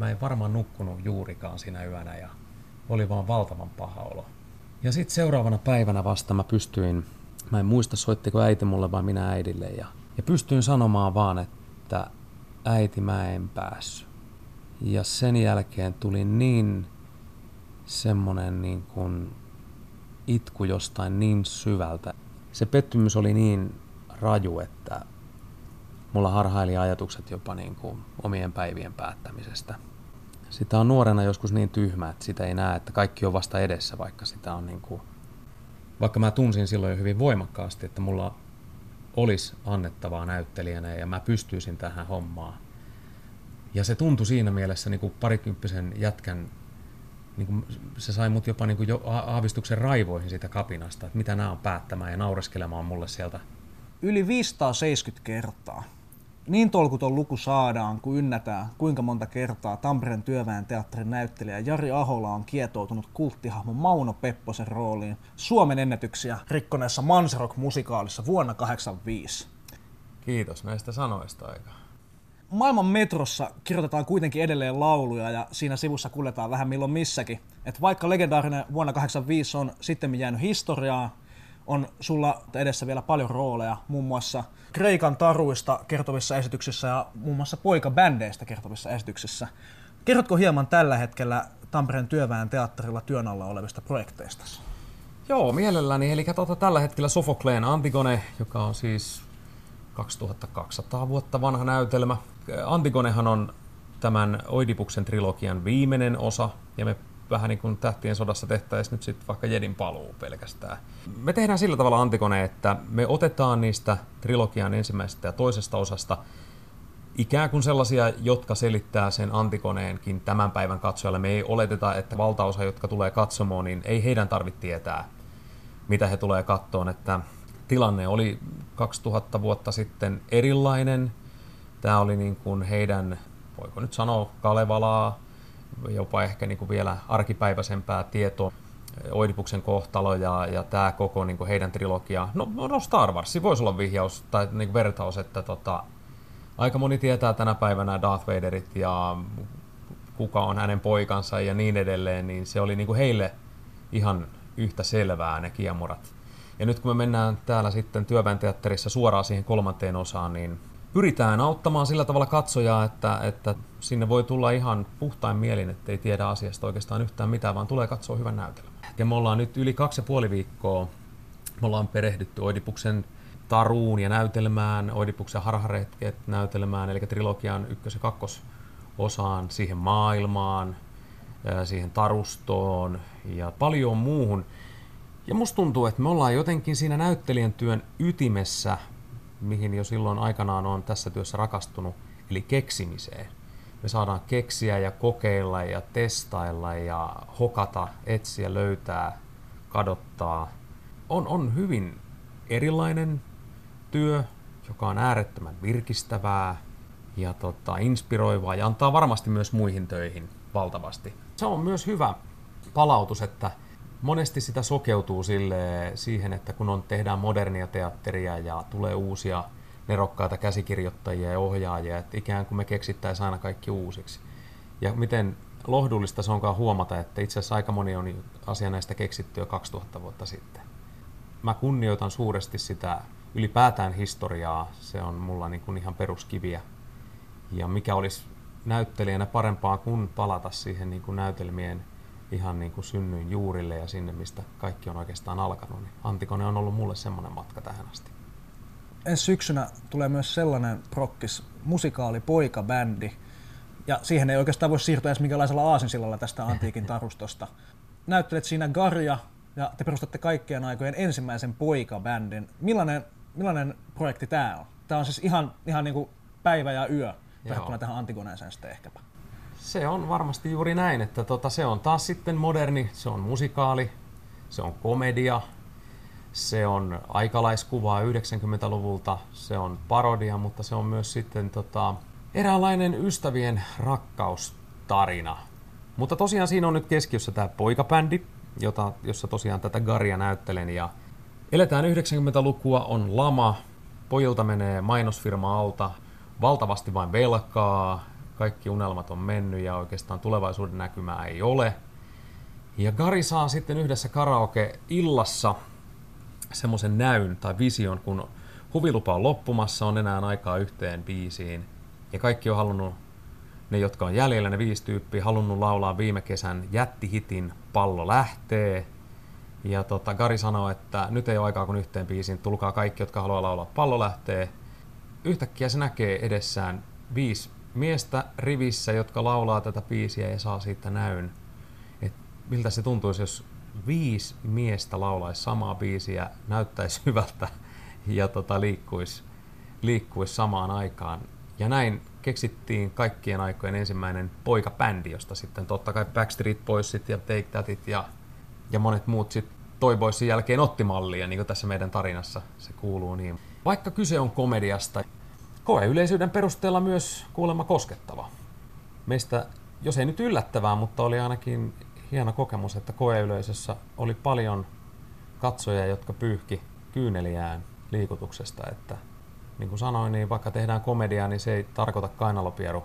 mä en varmaan nukkunut juurikaan siinä yönä ja oli vaan valtavan paha olo. Ja sitten seuraavana päivänä vasta mä pystyin, mä en muista soittiko äiti mulle vai minä äidille ja, ja pystyin sanomaan vaan, että äiti mä en päässyt. Ja sen jälkeen tuli niin semmonen niin kuin itku jostain niin syvältä. Se pettymys oli niin raju, että mulla harhaili ajatukset jopa niin kuin omien päivien päättämisestä. Sitä on nuorena joskus niin tyhmä, että sitä ei näe, että kaikki on vasta edessä, vaikka sitä on niin kuin... Vaikka mä tunsin silloin jo hyvin voimakkaasti, että mulla olisi annettavaa näyttelijänä ja mä pystyisin tähän hommaan. Ja se tuntui siinä mielessä niin kuin parikymppisen jätkän, niin kuin se sai mut jopa niin kuin jo aavistuksen raivoihin siitä kapinasta, että mitä nämä on päättämään ja naureskelemaan mulle sieltä. Yli 570 kertaa niin tolkuton luku saadaan, kun ynnätään, kuinka monta kertaa Tampereen työväen teatterin näyttelijä Jari Ahola on kietoutunut kulttihahmo Mauno Pepposen rooliin Suomen ennätyksiä rikkoneessa Manserok-musikaalissa vuonna 1985. Kiitos näistä sanoista aika. Maailman metrossa kirjoitetaan kuitenkin edelleen lauluja ja siinä sivussa kuljetaan vähän milloin missäkin. Et vaikka legendaarinen vuonna 1985 on sitten jäänyt historiaa, on sulla edessä vielä paljon rooleja, muun muassa Kreikan taruista kertovissa esityksissä ja muun muassa poikabändeistä kertovissa esityksissä. Kerrotko hieman tällä hetkellä Tampereen työväen teatterilla työn alla olevista projekteista? Joo, mielelläni. Eli tuota, tällä hetkellä Sofokleen Antigone, joka on siis 2200 vuotta vanha näytelmä. Antigonehan on tämän Oidipuksen trilogian viimeinen osa, ja me vähän niin kuin Tähtien sodassa tehtäisiin nyt sitten vaikka Jedin paluu pelkästään. Me tehdään sillä tavalla antikone, että me otetaan niistä trilogian ensimmäisestä ja toisesta osasta ikään kuin sellaisia, jotka selittää sen antikoneenkin tämän päivän katsojalle. Me ei oleteta, että valtaosa, jotka tulee katsomaan, niin ei heidän tarvitse tietää, mitä he tulee kattoon. Että tilanne oli 2000 vuotta sitten erilainen. Tämä oli niin kuin heidän, voiko nyt sanoa, Kalevalaa, jopa ehkä niin kuin vielä arkipäiväisempää tietoa. Oidipuksen kohtalo ja, ja tämä koko niin kuin heidän trilogia. No, no Star Wars voisi olla vihjaus tai niin kuin vertaus, että tota, aika moni tietää tänä päivänä Darth Vaderit ja kuka on hänen poikansa ja niin edelleen, niin se oli niin kuin heille ihan yhtä selvää ne kiemurat. Ja nyt kun me mennään täällä sitten työväen teatterissa suoraan siihen kolmanteen osaan, niin pyritään auttamaan sillä tavalla katsojaa, että, että sinne voi tulla ihan puhtain mielin, ettei tiedä asiasta oikeastaan yhtään mitään, vaan tulee katsoa hyvän näytelmän. Ja me ollaan nyt yli kaksi ja puoli viikkoa, me ollaan perehdytty Oidipuksen taruun ja näytelmään, Oidipuksen harharetket näytelmään, eli trilogian ykkös- ja kakkososaan, siihen maailmaan, siihen tarustoon ja paljon muuhun. Ja musta tuntuu, että me ollaan jotenkin siinä näyttelijän työn ytimessä mihin jo silloin aikanaan on tässä työssä rakastunut, eli keksimiseen. Me saadaan keksiä ja kokeilla ja testailla ja hokata, etsiä, löytää, kadottaa. On, on hyvin erilainen työ, joka on äärettömän virkistävää ja tota, inspiroivaa ja antaa varmasti myös muihin töihin valtavasti. Se on myös hyvä palautus, että monesti sitä sokeutuu sille, siihen, että kun on, tehdään modernia teatteria ja tulee uusia nerokkaita käsikirjoittajia ja ohjaajia, että ikään kuin me keksittäisiin aina kaikki uusiksi. Ja miten lohdullista se onkaan huomata, että itse asiassa aika moni on asia näistä keksitty jo 2000 vuotta sitten. Mä kunnioitan suuresti sitä ylipäätään historiaa, se on mulla niin kuin ihan peruskiviä. Ja mikä olisi näyttelijänä parempaa kuin palata siihen niin kuin näytelmien ihan niin kuin synnyin juurille ja sinne, mistä kaikki on oikeastaan alkanut. Niin Antikone on ollut mulle semmoinen matka tähän asti. Ensi syksynä tulee myös sellainen prokkis, musikaali Poika-bändi, ja siihen ei oikeastaan voi siirtyä edes minkälaisella aasinsillalla tästä antiikin tarustosta. Näyttelet siinä Garja, ja te perustatte kaikkien aikojen ensimmäisen Poika-bändin. Millainen, millainen projekti tämä on? Tämä on siis ihan, ihan niin kuin päivä ja yö verrattuna tähän Antikoneeseen sitten ehkäpä. Se on varmasti juuri näin, että tota, se on taas sitten moderni, se on musikaali, se on komedia, se on aikalaiskuvaa 90-luvulta, se on parodia, mutta se on myös sitten tota, eräänlainen ystävien rakkaustarina. Mutta tosiaan siinä on nyt keskiössä tämä poikabändi, jota, jossa tosiaan tätä Garia näyttelen. Ja eletään 90-lukua, on lama, pojilta menee mainosfirma alta, valtavasti vain velkaa, kaikki unelmat on mennyt ja oikeastaan tulevaisuuden näkymää ei ole. Ja Gari saa sitten yhdessä karaoke-illassa semmoisen näyn tai vision, kun huvilupa on loppumassa, on enää aikaa yhteen biisiin. Ja kaikki on halunnut, ne jotka on jäljellä, ne viisi tyyppiä, halunnut laulaa viime kesän jättihitin Pallo lähtee. Ja tota, Gari sanoi, että nyt ei ole aikaa kun yhteen biisiin, tulkaa kaikki, jotka haluaa laulaa Pallo lähtee. Yhtäkkiä se näkee edessään viisi miestä rivissä, jotka laulaa tätä biisiä ja saa siitä näyn. Et miltä se tuntuisi, jos viisi miestä laulaisi samaa biisiä, näyttäisi hyvältä ja tota, liikkuisi, liikkuisi samaan aikaan. Ja näin keksittiin kaikkien aikojen ensimmäinen poikabändi, josta sitten totta kai Backstreet Boysit ja Take Thatit ja, ja monet muut sitten Toy Boysin jälkeen otti mallia, niin kuin tässä meidän tarinassa se kuuluu niin. Vaikka kyse on komediasta, koeyleisyyden perusteella myös kuulemma koskettava. Meistä, jos ei nyt yllättävää, mutta oli ainakin hieno kokemus, että koeyleisössä oli paljon katsoja, jotka pyyhki kyyneliään liikutuksesta, että niin kuin sanoin, niin vaikka tehdään komediaa, niin se ei tarkoita kainalopieru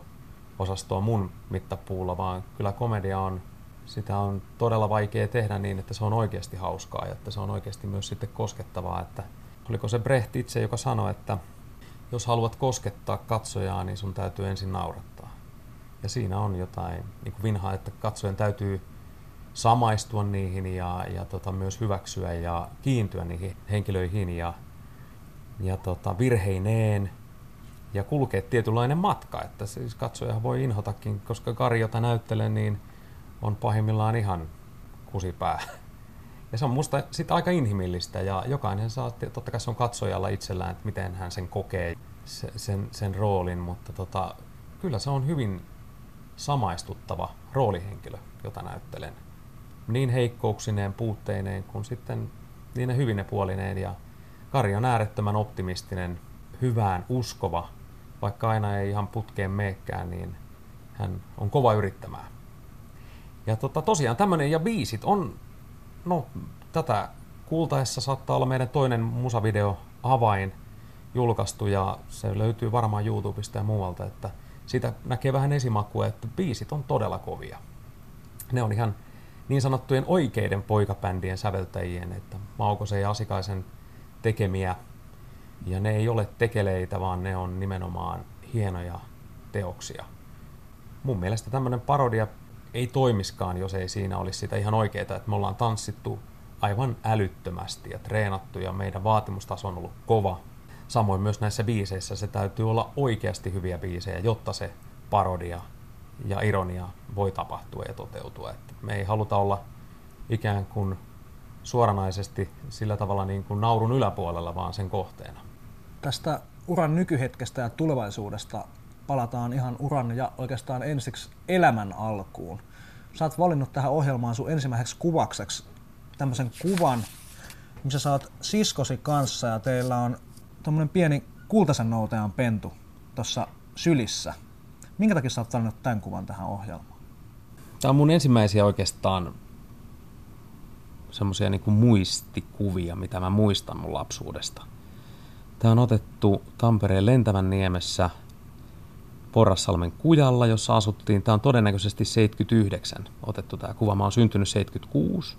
osastoa mun mittapuulla, vaan kyllä komedia on, sitä on todella vaikea tehdä niin, että se on oikeasti hauskaa ja että se on oikeasti myös sitten koskettavaa, että oliko se Brecht itse, joka sanoi, että jos haluat koskettaa katsojaa, niin sun täytyy ensin naurattaa. Ja siinä on jotain niin kuin vinhaa, että katsojen täytyy samaistua niihin ja, ja tota, myös hyväksyä ja kiintyä niihin henkilöihin ja, ja tota, virheineen ja kulkea tietynlainen matka. Että siis katsoja voi inhotakin, koska Kari, jota näyttelen, niin on pahimmillaan ihan kusipää. Ja se on musta sitä aika inhimillistä ja jokainen saa, totta kai se on katsojalla itsellään, että miten hän sen kokee, se, sen, sen roolin, mutta tota, kyllä se on hyvin samaistuttava roolihenkilö, jota näyttelen. Niin heikkouksineen, puutteineen kuin sitten niin hyvine puolineen ja Kari on äärettömän optimistinen, hyvään uskova, vaikka aina ei ihan putkeen meekään, niin hän on kova yrittämään. Ja tota, tosiaan tämmöinen ja biisit on no, tätä kuultaessa saattaa olla meidän toinen musavideo avain julkaistu ja se löytyy varmaan YouTubesta ja muualta, että sitä näkee vähän esimakua, että biisit on todella kovia. Ne on ihan niin sanottujen oikeiden poikabändien säveltäjien, että Maukosen ja Asikaisen tekemiä. Ja ne ei ole tekeleitä, vaan ne on nimenomaan hienoja teoksia. Mun mielestä tämmöinen parodia ei toimiskaan, jos ei siinä olisi sitä ihan oikeeta, että me ollaan tanssittu aivan älyttömästi ja treenattu ja meidän vaatimustaso on ollut kova. Samoin myös näissä biiseissä se täytyy olla oikeasti hyviä biisejä, jotta se parodia ja ironia voi tapahtua ja toteutua. Että me ei haluta olla ikään kuin suoranaisesti sillä tavalla niin kuin naurun yläpuolella, vaan sen kohteena. Tästä uran nykyhetkestä ja tulevaisuudesta palataan ihan uran ja oikeastaan ensiksi elämän alkuun. Sä oot valinnut tähän ohjelmaan sun ensimmäiseksi kuvakseksi tämmöisen kuvan, missä sä oot siskosi kanssa ja teillä on tämmöinen pieni kultaisen noutajan pentu tuossa sylissä. Minkä takia sä oot valinnut tämän kuvan tähän ohjelmaan? Tämä on mun ensimmäisiä oikeastaan semmoisia niin muistikuvia, mitä mä muistan mun lapsuudesta. Tämä on otettu Tampereen Lentävän niemessä – Porrassalmen kujalla, jossa asuttiin. Tämä on todennäköisesti 79 otettu tämä kuva. Mä oon syntynyt 76.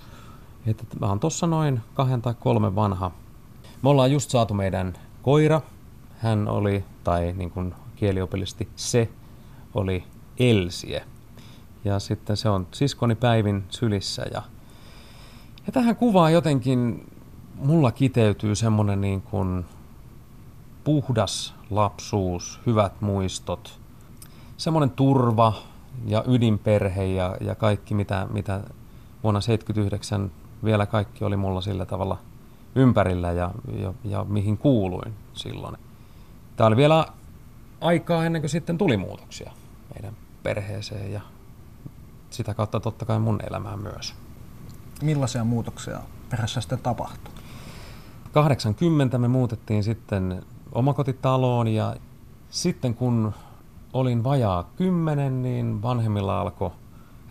Että mä oon tossa noin kahden tai kolmen vanha. Me ollaan just saatu meidän koira. Hän oli, tai niin kuin kieliopillisesti se, oli Elsie. Ja sitten se on siskoni Päivin sylissä. Ja, ja tähän kuvaan jotenkin mulla kiteytyy semmonen niin kuin puhdas lapsuus, hyvät muistot, semmoinen turva ja ydinperhe ja, ja kaikki, mitä, mitä vuonna 79 vielä kaikki oli mulla sillä tavalla ympärillä ja, ja, ja mihin kuuluin silloin. Tämä oli vielä aikaa ennen kuin sitten tuli muutoksia meidän perheeseen ja sitä kautta totta kai mun elämään myös. Millaisia muutoksia perheessä sitten tapahtui? 80 me muutettiin sitten omakotitaloon ja sitten kun olin vajaa kymmenen, niin vanhemmilla alkoi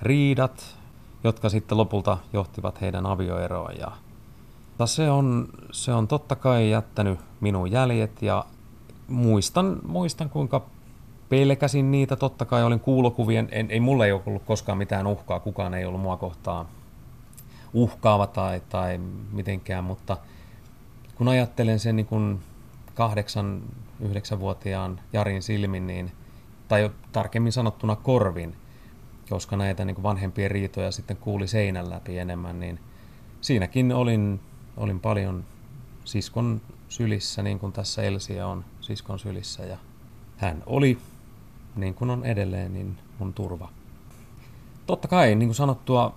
riidat, jotka sitten lopulta johtivat heidän avioeroon. Ja se on, se on totta kai jättänyt minun jäljet ja muistan, muistan kuinka pelkäsin niitä, totta kai olin kuulokuvien, en, ei mulle ei ollut koskaan mitään uhkaa, kukaan ei ollut mua kohtaan uhkaava tai, tai mitenkään, mutta kun ajattelen sen niin kuin kahdeksan, yhdeksänvuotiaan Jarin silmin, niin, tai tarkemmin sanottuna korvin, koska näitä niin vanhempien riitoja sitten kuuli seinän läpi enemmän, niin siinäkin olin, olin paljon siskon sylissä, niin kuin tässä Elsia on siskon sylissä, ja hän oli, niin kuin on edelleen, niin mun turva. Totta kai, niin kuin sanottua,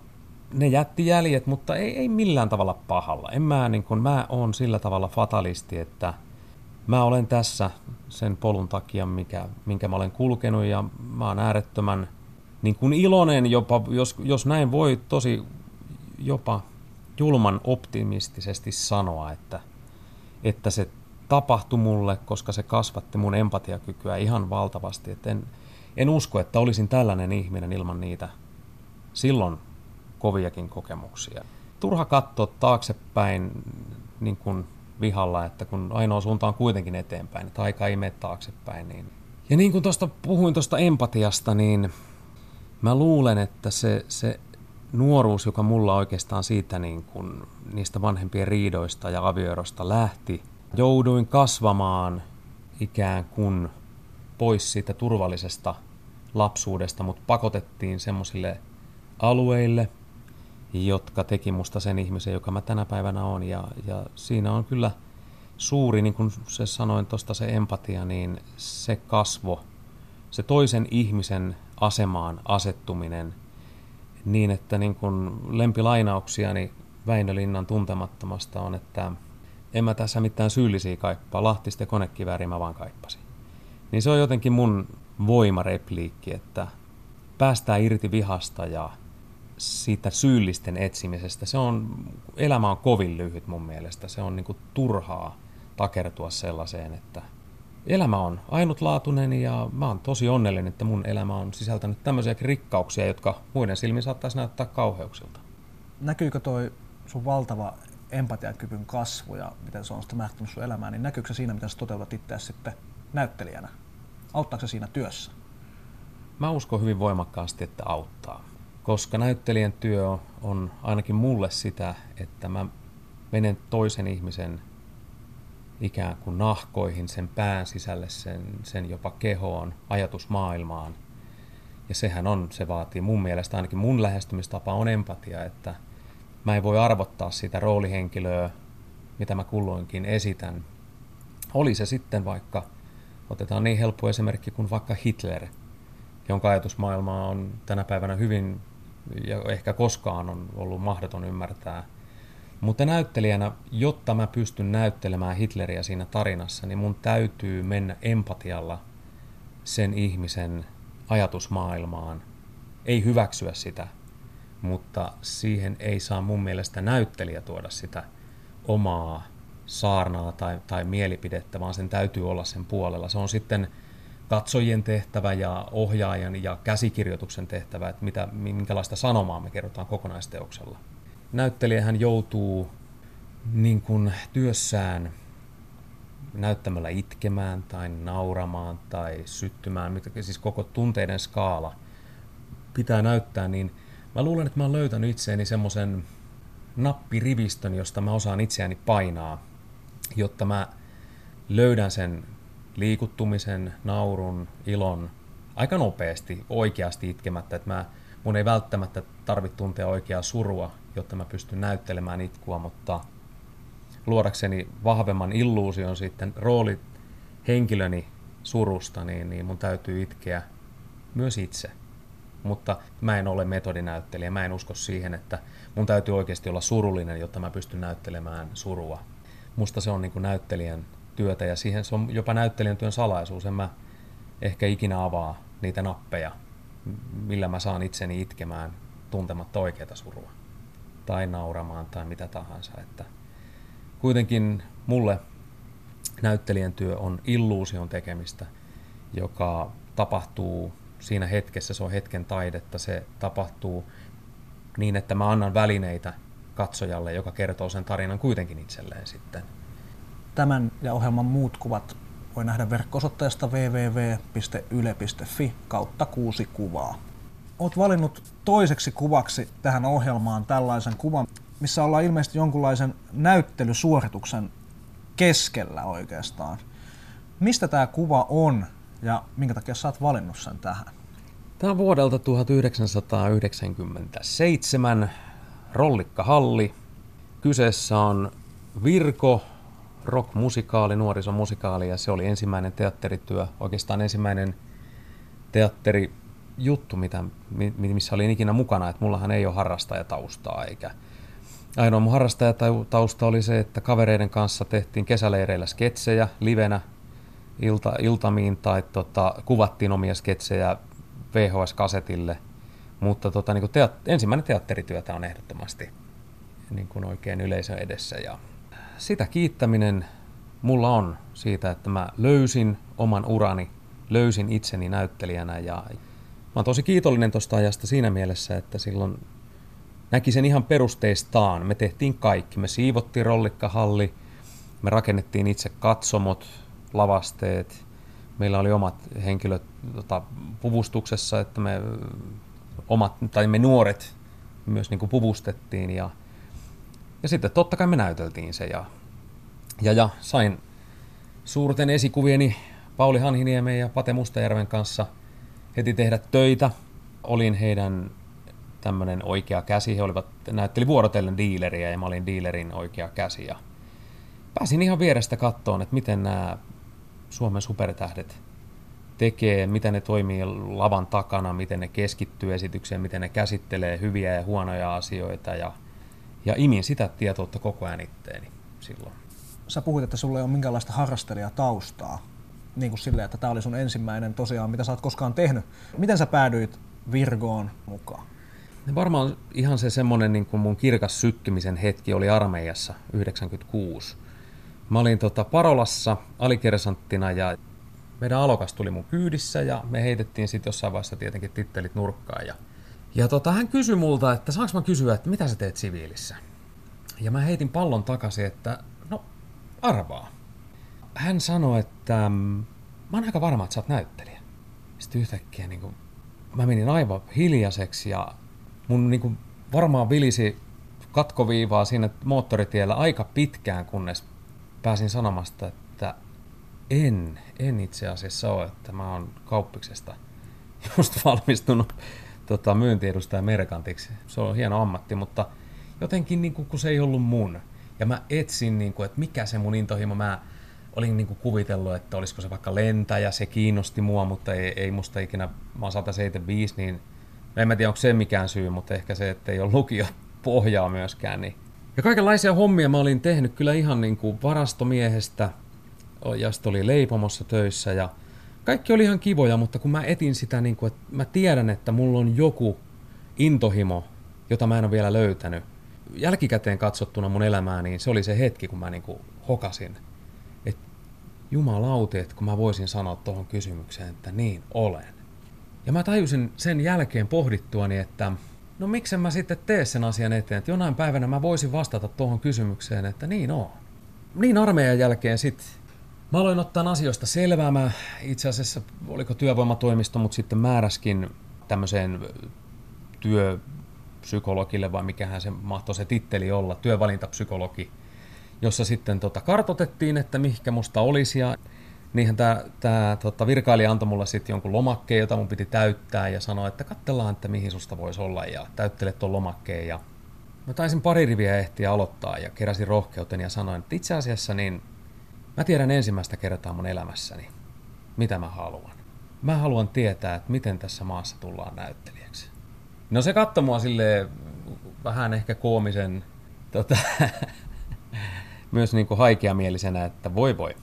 ne jätti jäljet, mutta ei, ei millään tavalla pahalla. En mä, niin kuin, mä oon sillä tavalla fatalisti, että mä olen tässä sen polun takia, mikä, minkä mä olen kulkenut, ja mä oon äärettömän niin kuin iloinen jopa, jos, jos näin voi tosi jopa julman optimistisesti sanoa, että, että se tapahtui mulle, koska se kasvatti mun empatiakykyä ihan valtavasti. Et en, en usko, että olisin tällainen ihminen ilman niitä silloin koviakin kokemuksia. Turha katsoa taaksepäin niin kuin vihalla, että kun ainoa suunta on kuitenkin eteenpäin, että aika ei mene taaksepäin. Niin. Ja niin kuin tuosta puhuin tuosta empatiasta, niin mä luulen, että se, se nuoruus, joka mulla oikeastaan siitä niin kuin, niistä vanhempien riidoista ja avioerosta lähti, jouduin kasvamaan ikään kuin pois siitä turvallisesta lapsuudesta, mutta pakotettiin semmoisille alueille, jotka teki musta sen ihmisen, joka mä tänä päivänä on. Ja, ja siinä on kyllä suuri, niin kuin se sanoin tuosta se empatia, niin se kasvo, se toisen ihmisen asemaan asettuminen niin, että niin kuin lempilainauksiani Väinö Linnan tuntemattomasta on, että en mä tässä mitään syyllisiä kaippaa, lahtiste konekivääri mä vaan kaippasin. Niin se on jotenkin mun voimarepliikki, että päästään irti vihasta ja siitä syyllisten etsimisestä. Se on, elämä on kovin lyhyt mun mielestä. Se on niinku turhaa takertua sellaiseen, että elämä on ainutlaatuinen ja mä oon tosi onnellinen, että mun elämä on sisältänyt tämmöisiä rikkauksia, jotka muiden silmin saattaisi näyttää kauheuksilta. Näkyykö toi sun valtava empatiakyvyn kasvu ja miten se on sitten määrännyt sun elämää, niin näkyykö se siinä, miten sä toteutat itseäsi sitten näyttelijänä? Auttaako se siinä työssä? Mä uskon hyvin voimakkaasti, että auttaa. Koska näyttelijän työ on ainakin mulle sitä, että mä menen toisen ihmisen ikään kuin nahkoihin, sen pään sisälle, sen, sen jopa kehoon, ajatusmaailmaan. Ja sehän on, se vaatii mun mielestä, ainakin mun lähestymistapa on empatia, että mä en voi arvottaa sitä roolihenkilöä, mitä mä kulloinkin esitän. Oli se sitten vaikka, otetaan niin helppo esimerkki kuin vaikka Hitler, jonka ajatusmaailmaa on tänä päivänä hyvin ja ehkä koskaan on ollut mahdoton ymmärtää – mutta näyttelijänä, jotta mä pystyn näyttelemään Hitleriä siinä tarinassa, niin mun täytyy mennä empatialla sen ihmisen ajatusmaailmaan. Ei hyväksyä sitä, mutta siihen ei saa mun mielestä näyttelijä tuoda sitä omaa saarnaa tai, tai mielipidettä, vaan sen täytyy olla sen puolella. Se on sitten katsojien tehtävä ja ohjaajan ja käsikirjoituksen tehtävä, että mitä, minkälaista sanomaa me kerrotaan kokonaisteoksella. Näyttelijähän joutuu niin kuin työssään näyttämällä itkemään tai nauramaan tai syttymään, mitä siis koko tunteiden skaala pitää näyttää, niin mä luulen, että mä oon löytänyt itseeni semmoisen nappirivistön, josta mä osaan itseäni painaa, jotta mä löydän sen liikuttumisen, naurun, ilon aika nopeasti, oikeasti itkemättä, että mä, mun ei välttämättä tarvitse tuntea oikeaa surua, jotta mä pystyn näyttelemään itkua, mutta luodakseni vahvemman illuusion sitten rooli henkilöni surusta, niin, niin mun täytyy itkeä myös itse. Mutta mä en ole metodinäyttelijä, mä en usko siihen, että mun täytyy oikeasti olla surullinen, jotta mä pystyn näyttelemään surua. Musta se on niin kuin näyttelijän työtä ja siihen se on jopa näyttelijän työn salaisuus. En mä ehkä ikinä avaa niitä nappeja, millä mä saan itseni itkemään tuntematta oikeata surua tai nauramaan tai mitä tahansa. Että kuitenkin mulle näyttelijän työ on illuusion tekemistä, joka tapahtuu siinä hetkessä, se on hetken taidetta, se tapahtuu niin, että mä annan välineitä katsojalle, joka kertoo sen tarinan kuitenkin itselleen sitten. Tämän ja ohjelman muut kuvat voi nähdä verkko-osoitteesta www.yle.fi kautta kuusi kuvaa. Olet valinnut toiseksi kuvaksi tähän ohjelmaan tällaisen kuvan, missä ollaan ilmeisesti jonkunlaisen näyttelysuorituksen keskellä oikeastaan. Mistä tämä kuva on ja minkä takia sä oot valinnut sen tähän? Tämä on vuodelta 1997, Rollikkahalli. Kyseessä on Virko, rockmusikaali, nuorisomusikaali ja se oli ensimmäinen teatterityö, oikeastaan ensimmäinen teatterijuttu, mitä, missä olin ikinä mukana, että mullahan ei ole harrastajataustaa eikä Ainoa mun harrastajatausta oli se, että kavereiden kanssa tehtiin kesäleireillä sketsejä livenä ilta, iltamiin tai tota, kuvattiin omia sketsejä VHS-kasetille. Mutta tota, niin teat, ensimmäinen teatterityötä on ehdottomasti niin kuin oikein yleisön edessä. Ja sitä kiittäminen mulla on siitä, että mä löysin oman urani, löysin itseni näyttelijänä ja mä oon tosi kiitollinen tuosta ajasta siinä mielessä, että silloin näki sen ihan perusteistaan. Me tehtiin kaikki. Me siivottiin rollikkahalli, me rakennettiin itse katsomot, lavasteet, meillä oli omat henkilöt tota, puvustuksessa, että me omat, tai me nuoret myös niin kuin puvustettiin ja, ja sitten totta kai me näyteltiin se ja, ja, ja sain suurten esikuvieni Pauli Hanhiniemen ja Pate Mustajärven kanssa heti tehdä töitä. Olin heidän tämmöinen oikea käsi. He olivat, näytteli vuorotellen diileriä ja mä olin diilerin oikea käsi. Ja pääsin ihan vierestä kattoon, että miten nämä Suomen supertähdet tekee, miten ne toimii lavan takana, miten ne keskittyy esitykseen, miten ne käsittelee hyviä ja huonoja asioita ja, ja imin sitä tietoutta koko ajan itteeni silloin. Sä puhuit, että sulla ei ole minkäänlaista harrastelijataustaa, niin kuin silleen, että tämä oli sun ensimmäinen tosiaan, mitä sä oot koskaan tehnyt. Miten sä päädyit Virgoon mukaan? Varmaan ihan se semmoinen niin kuin mun kirkas syttymisen hetki oli armeijassa 96. Mä olin tota Parolassa alikersanttina ja meidän alokas tuli mun kyydissä ja me heitettiin sitten jossain vaiheessa tietenkin tittelit nurkkaan. Ja, ja tota, hän kysyi multa, että saanko mä kysyä, että mitä sä teet siviilissä? Ja mä heitin pallon takaisin, että no arvaa. Hän sanoi, että mm, mä oon aika varma, että sä oot näyttelijä. Sitten yhtäkkiä niin kuin, mä menin aivan hiljaiseksi ja mun niin kuin, varmaan vilisi katkoviivaa siinä moottoritiellä aika pitkään, kunnes pääsin sanomasta, että en, en itse asiassa ole, että mä oon kauppiksesta just valmistunut tota, myyntiedustaja merkantiksi. Se on hieno ammatti, mutta jotenkin niin kuin, kun se ei ollut mun. Ja mä etsin, niin kuin, että mikä se mun intohimo, mä olin niin kuin kuvitellut, että olisiko se vaikka lentäjä, se kiinnosti mua, mutta ei, ei musta ikinä, mä oon 175, niin en mä tiedä, onko se mikään syy, mutta ehkä se, että ei ole lukio pohjaa myöskään. Niin. Ja kaikenlaisia hommia mä olin tehnyt kyllä ihan niin kuin varastomiehestä, ja sitten oli leipomossa töissä ja kaikki oli ihan kivoja, mutta kun mä etin sitä, niin kuin, että mä tiedän, että mulla on joku intohimo, jota mä en ole vielä löytänyt. Jälkikäteen katsottuna mun elämää, niin se oli se hetki, kun mä niin kuin hokasin, että jumalauti, että kun mä voisin sanoa tuohon kysymykseen, että niin olen. Ja mä tajusin sen jälkeen pohdittuani, että no miksen mä sitten tee sen asian eteen, että jonain päivänä mä voisin vastata tuohon kysymykseen, että niin on. Niin armeijan jälkeen sitten mä aloin ottaa asioista selvää. Mä itse asiassa, oliko työvoimatoimisto, mutta sitten määräskin tämmöiseen työpsykologille, vai mikähän se mahtoi se titteli olla, työvalintapsykologi, jossa sitten tota kartotettiin, että mihinkä musta olisi ja niinhän tämä, tämä tota, virkailija antoi mulle sitten jonkun lomakkeen, jota mun piti täyttää ja sanoi, että katsellaan, että mihin susta voisi olla ja täyttele tuon lomakkeen. Ja mä taisin pari riviä ehtiä aloittaa ja keräsin rohkeuten ja sanoin, että itse asiassa niin mä tiedän ensimmäistä kertaa mun elämässäni, mitä mä haluan. Mä haluan tietää, että miten tässä maassa tullaan näyttelijäksi. No se katsoi mua silleen vähän ehkä koomisen, tota, myös niin kuin haikeamielisenä, että voi voi,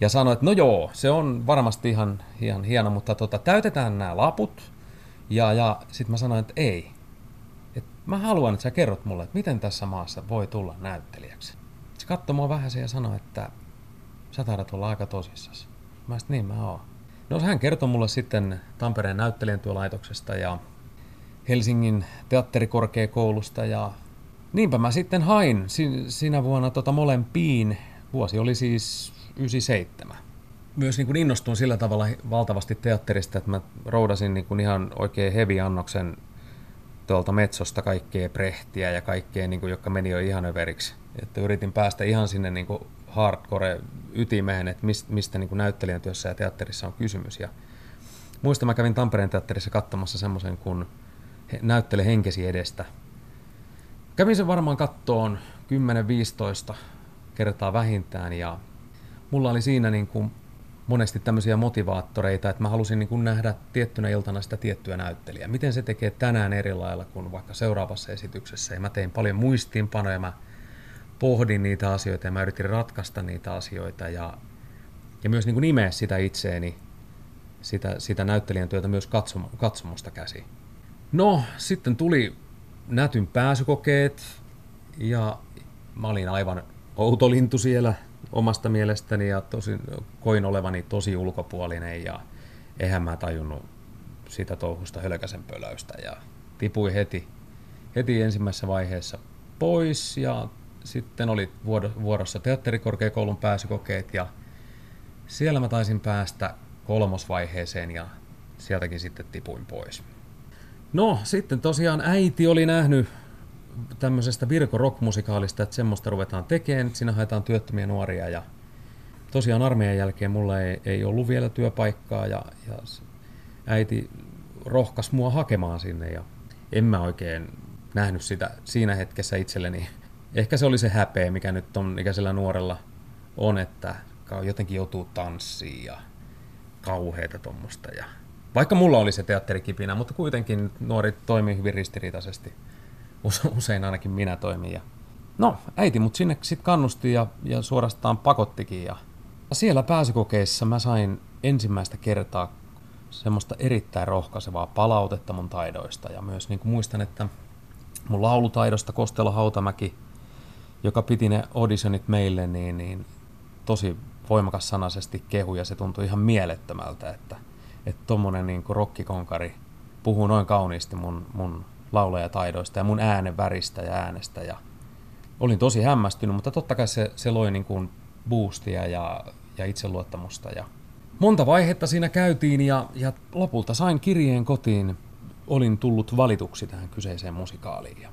ja sanoi, että no joo, se on varmasti ihan, ihan hieno, mutta tota, täytetään nämä laput. Ja, ja sitten mä sanoin, että ei. Et mä haluan, että sä kerrot mulle, että miten tässä maassa voi tulla näyttelijäksi. Se katsoi mua vähän ja sanoi, että sä taidat olla aika tosissasi. Mä sitten niin mä oon. No hän kertoi mulle sitten Tampereen näyttelijän työlaitoksesta ja Helsingin teatterikorkeakoulusta ja niinpä mä sitten hain sinä vuonna tota molempiin. Vuosi oli siis 97. myös niin kuin innostuin sillä tavalla valtavasti teatterista, että mä roudasin niin kuin ihan oikein heavy annoksen tuolta Metsosta kaikkea prehtiä ja kaikkea, niin kuin, jotka meni jo ihan överiksi. Että yritin päästä ihan sinne niin kuin hardcore ytimeen, että mistä, mistä niin kuin näyttelijän työssä ja teatterissa on kysymys. Ja muistan, mä kävin Tampereen teatterissa katsomassa semmoisen kuin Näyttele henkesi edestä. Kävin sen varmaan kattoon 10-15 kertaa vähintään ja mulla oli siinä niin kuin monesti tämmöisiä motivaattoreita, että mä halusin niin kuin nähdä tiettynä iltana sitä tiettyä näyttelijää. Miten se tekee tänään eri lailla kuin vaikka seuraavassa esityksessä. Ja mä tein paljon muistiinpanoja, mä pohdin niitä asioita ja mä yritin ratkaista niitä asioita ja, ja myös niin kuin nimeä sitä itseeni, sitä, sitä näyttelijän työtä myös katsom, katsomusta käsi. No, sitten tuli nätyn pääsykokeet ja mä olin aivan outolintu siellä omasta mielestäni ja tosi, koin olevani tosi ulkopuolinen ja eihän mä tajunnut sitä touhusta hölkäsen pölöistä ja tipui heti, heti ensimmäisessä vaiheessa pois ja sitten oli vuorossa teatterikorkeakoulun pääsykokeet ja siellä mä taisin päästä kolmosvaiheeseen ja sieltäkin sitten tipuin pois. No sitten tosiaan äiti oli nähnyt tämmöisestä Virko rockmusikaalista, että semmoista ruvetaan tekemään, siinä haetaan työttömiä nuoria ja tosiaan armeijan jälkeen mulla ei, ei ollut vielä työpaikkaa ja, ja äiti rohkas mua hakemaan sinne ja en mä oikein nähnyt sitä siinä hetkessä itselleni. Ehkä se oli se häpeä, mikä nyt on ikäisellä nuorella on, että jotenkin joutuu tanssiin ja kauheita tuommoista. Ja... Vaikka mulla oli se teatterikipinä, mutta kuitenkin nuori toimii hyvin ristiriitaisesti usein ainakin minä toimin. Ja no, äiti mut sinne sitten kannusti ja, ja suorastaan pakottikin. Ja siellä pääsykokeissa mä sain ensimmäistä kertaa semmoista erittäin rohkaisevaa palautetta mun taidoista. Ja myös niin muistan, että mun laulutaidosta Kostelo Hautamäki, joka piti ne auditionit meille, niin, niin tosi voimakas sanaisesti kehu ja se tuntui ihan mielettömältä, että että niin rokkikonkari puhuu noin kauniisti mun, mun laulajataidoista ja mun äänen väristä ja äänestä. Ja olin tosi hämmästynyt, mutta totta kai se, se loi niin kuin boostia ja, ja itseluottamusta. Ja monta vaihetta siinä käytiin ja, ja lopulta sain kirjeen kotiin. Olin tullut valituksi tähän kyseiseen musikaaliin. Ja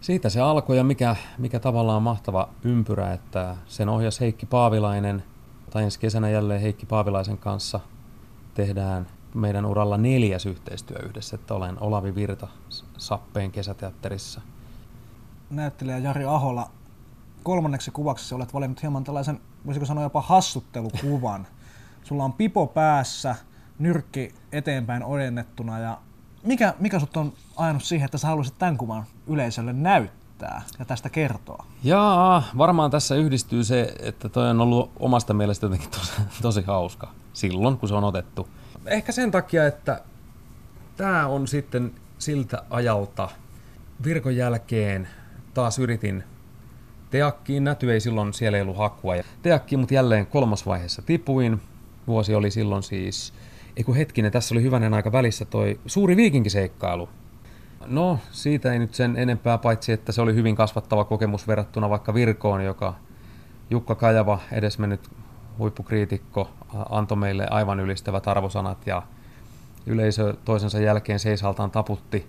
siitä se alkoi ja mikä, mikä tavallaan mahtava ympyrä, että sen ohjas Heikki Paavilainen, tai ensi kesänä jälleen Heikki Paavilaisen kanssa tehdään meidän uralla neljäs yhteistyö yhdessä, että olen Olavi Virta Sappeen kesäteatterissa. Näyttelijä Jari Ahola, kolmanneksi kuvaksi olet valinnut hieman tällaisen, voisiko sanoa jopa hassuttelukuvan. Sulla on pipo päässä, nyrkki eteenpäin ojennettuna ja mikä, mikä sut on ajanut siihen, että sä haluaisit tämän kuvan yleisölle näyttää ja tästä kertoa? Jaa, varmaan tässä yhdistyy se, että toi on ollut omasta mielestä jotenkin tosi, tosi hauska silloin, kun se on otettu – ehkä sen takia, että tämä on sitten siltä ajalta virkon jälkeen taas yritin Teakkiin, Näty ei silloin, siellä ei ollut hakua. Ja teakkiin, mutta jälleen kolmas vaiheessa tipuin. Vuosi oli silloin siis, eiku hetkinen, tässä oli hyvänen aika välissä toi suuri viikinkiseikkailu. No, siitä ei nyt sen enempää, paitsi että se oli hyvin kasvattava kokemus verrattuna vaikka Virkoon, joka Jukka Kajava, edesmennyt huippukriitikko antoi meille aivan ylistävät arvosanat ja yleisö toisensa jälkeen seisaltaan taputti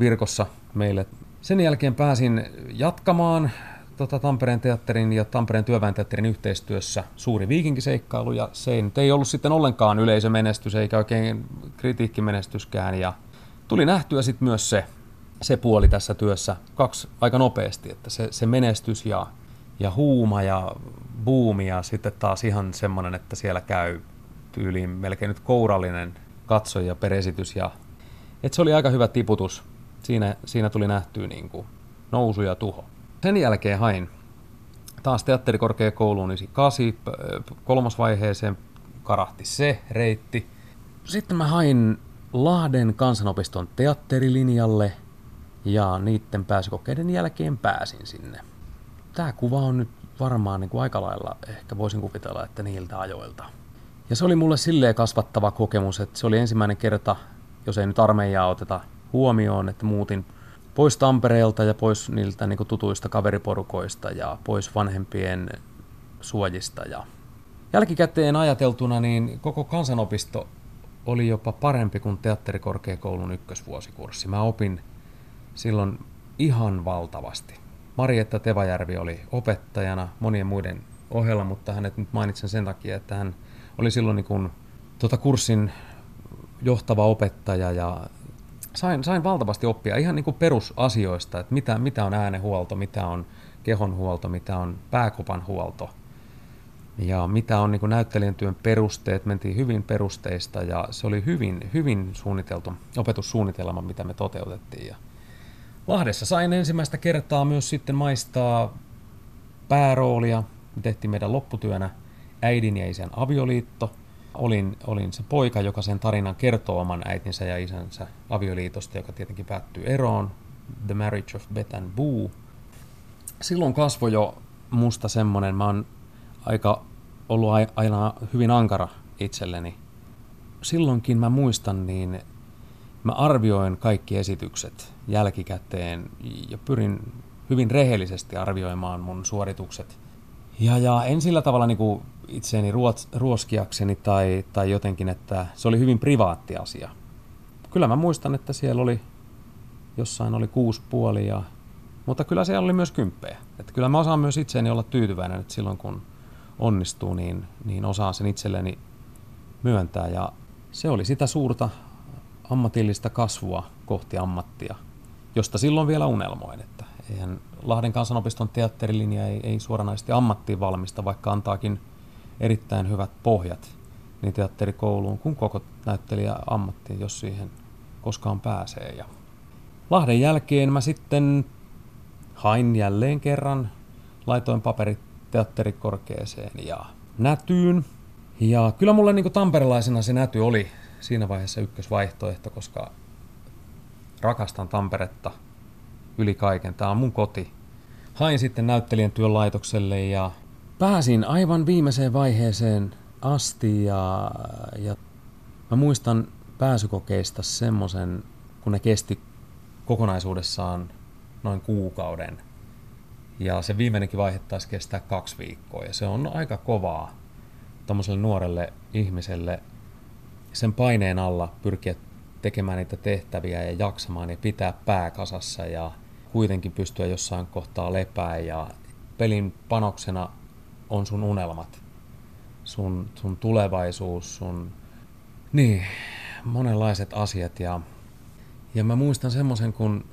virkossa meille. Sen jälkeen pääsin jatkamaan tota, Tampereen teatterin ja Tampereen työväenteatterin yhteistyössä suuri viikinkiseikkailu ja se ei, ei ollut sitten ollenkaan yleisömenestys eikä oikein kritiikkimenestyskään ja tuli nähtyä sitten myös se, se puoli tässä työssä kaksi aika nopeasti, että se, se menestys ja, ja huuma ja buumi ja sitten taas ihan semmoinen, että siellä käy tyyliin melkein nyt kourallinen katsoja per esitys. Ja, et se oli aika hyvä tiputus. Siinä, siinä tuli nähtyä niin kuin nousu ja tuho. Sen jälkeen hain taas teatterikorkeakouluun 98, kolmosvaiheeseen karahti se reitti. Sitten mä hain Lahden kansanopiston teatterilinjalle ja niiden pääsykokeiden jälkeen pääsin sinne. Tämä kuva on nyt varmaan niin kuin aika lailla ehkä voisin kuvitella, että niiltä ajoilta. Ja se oli mulle silleen kasvattava kokemus, että se oli ensimmäinen kerta, jos ei nyt armeijaa oteta huomioon, että muutin pois Tampereelta ja pois niiltä niin kuin tutuista kaveriporukoista ja pois vanhempien suojista. Ja Jälkikäteen ajateltuna, niin koko kansanopisto oli jopa parempi kuin teatterikorkeakoulun ykkösvuosikurssi. Mä opin silloin ihan valtavasti. Marietta Tevajärvi oli opettajana monien muiden ohella, mutta hänet nyt mainitsen sen takia, että hän oli silloin niin kuin, tuota kurssin johtava opettaja ja sain, sain valtavasti oppia ihan niin kuin perusasioista, että mitä, mitä on äänenhuolto, mitä on kehonhuolto, mitä on pääkopan huolto ja mitä on niin kuin näyttelijän työn perusteet. Mentiin hyvin perusteista ja se oli hyvin, hyvin suunniteltu opetussuunnitelma, mitä me toteutettiin. Ja Lahdessa sain ensimmäistä kertaa myös sitten maistaa pääroolia. Me tehtiin meidän lopputyönä äidin ja isän avioliitto. Olin, olin se poika, joka sen tarinan kertoo oman äitinsä ja isänsä avioliitosta, joka tietenkin päättyy eroon. The Marriage of Beth and Boo. Silloin kasvoi jo musta semmonen, mä oon aika ollut aina hyvin ankara itselleni. Silloinkin mä muistan, niin mä arvioin kaikki esitykset jälkikäteen ja pyrin hyvin rehellisesti arvioimaan mun suoritukset. Ja, ja en sillä tavalla niin kuin itseäni ruos, ruoskiakseni tai, tai jotenkin, että se oli hyvin privaatti asia. Kyllä mä muistan, että siellä oli jossain oli kuusi puoli, ja, mutta kyllä siellä oli myös kymppejä. Että kyllä mä osaan myös itseäni olla tyytyväinen, että silloin kun onnistuu, niin, niin osaan sen itselleni myöntää. Ja se oli sitä suurta ammatillista kasvua kohti ammattia, josta silloin vielä unelmoin. Että eihän Lahden kansanopiston teatterilinja ei, ei suoranaisesti ammattiin valmista, vaikka antaakin erittäin hyvät pohjat niin teatterikouluun kuin koko näyttelijä ammattiin, jos siihen koskaan pääsee. Ja Lahden jälkeen mä sitten hain jälleen kerran, laitoin paperit teatterikorkeeseen ja nätyyn. Ja kyllä mulle niin tamperelaisena se näty oli siinä vaiheessa ykkösvaihtoehto, koska rakastan Tamperetta yli kaiken. Tämä on mun koti. Hain sitten näyttelijän työn laitokselle ja pääsin aivan viimeiseen vaiheeseen asti ja, ja mä muistan pääsykokeista semmoisen, kun ne kesti kokonaisuudessaan noin kuukauden. Ja se viimeinenkin vaihe taisi kestää kaksi viikkoa ja se on aika kovaa tuommoiselle nuorelle ihmiselle sen paineen alla pyrkiä tekemään niitä tehtäviä ja jaksamaan ja pitää pää kasassa ja kuitenkin pystyä jossain kohtaa lepää ja pelin panoksena on sun unelmat, sun, sun tulevaisuus, sun niin, monenlaiset asiat ja, ja mä muistan semmoisen, kun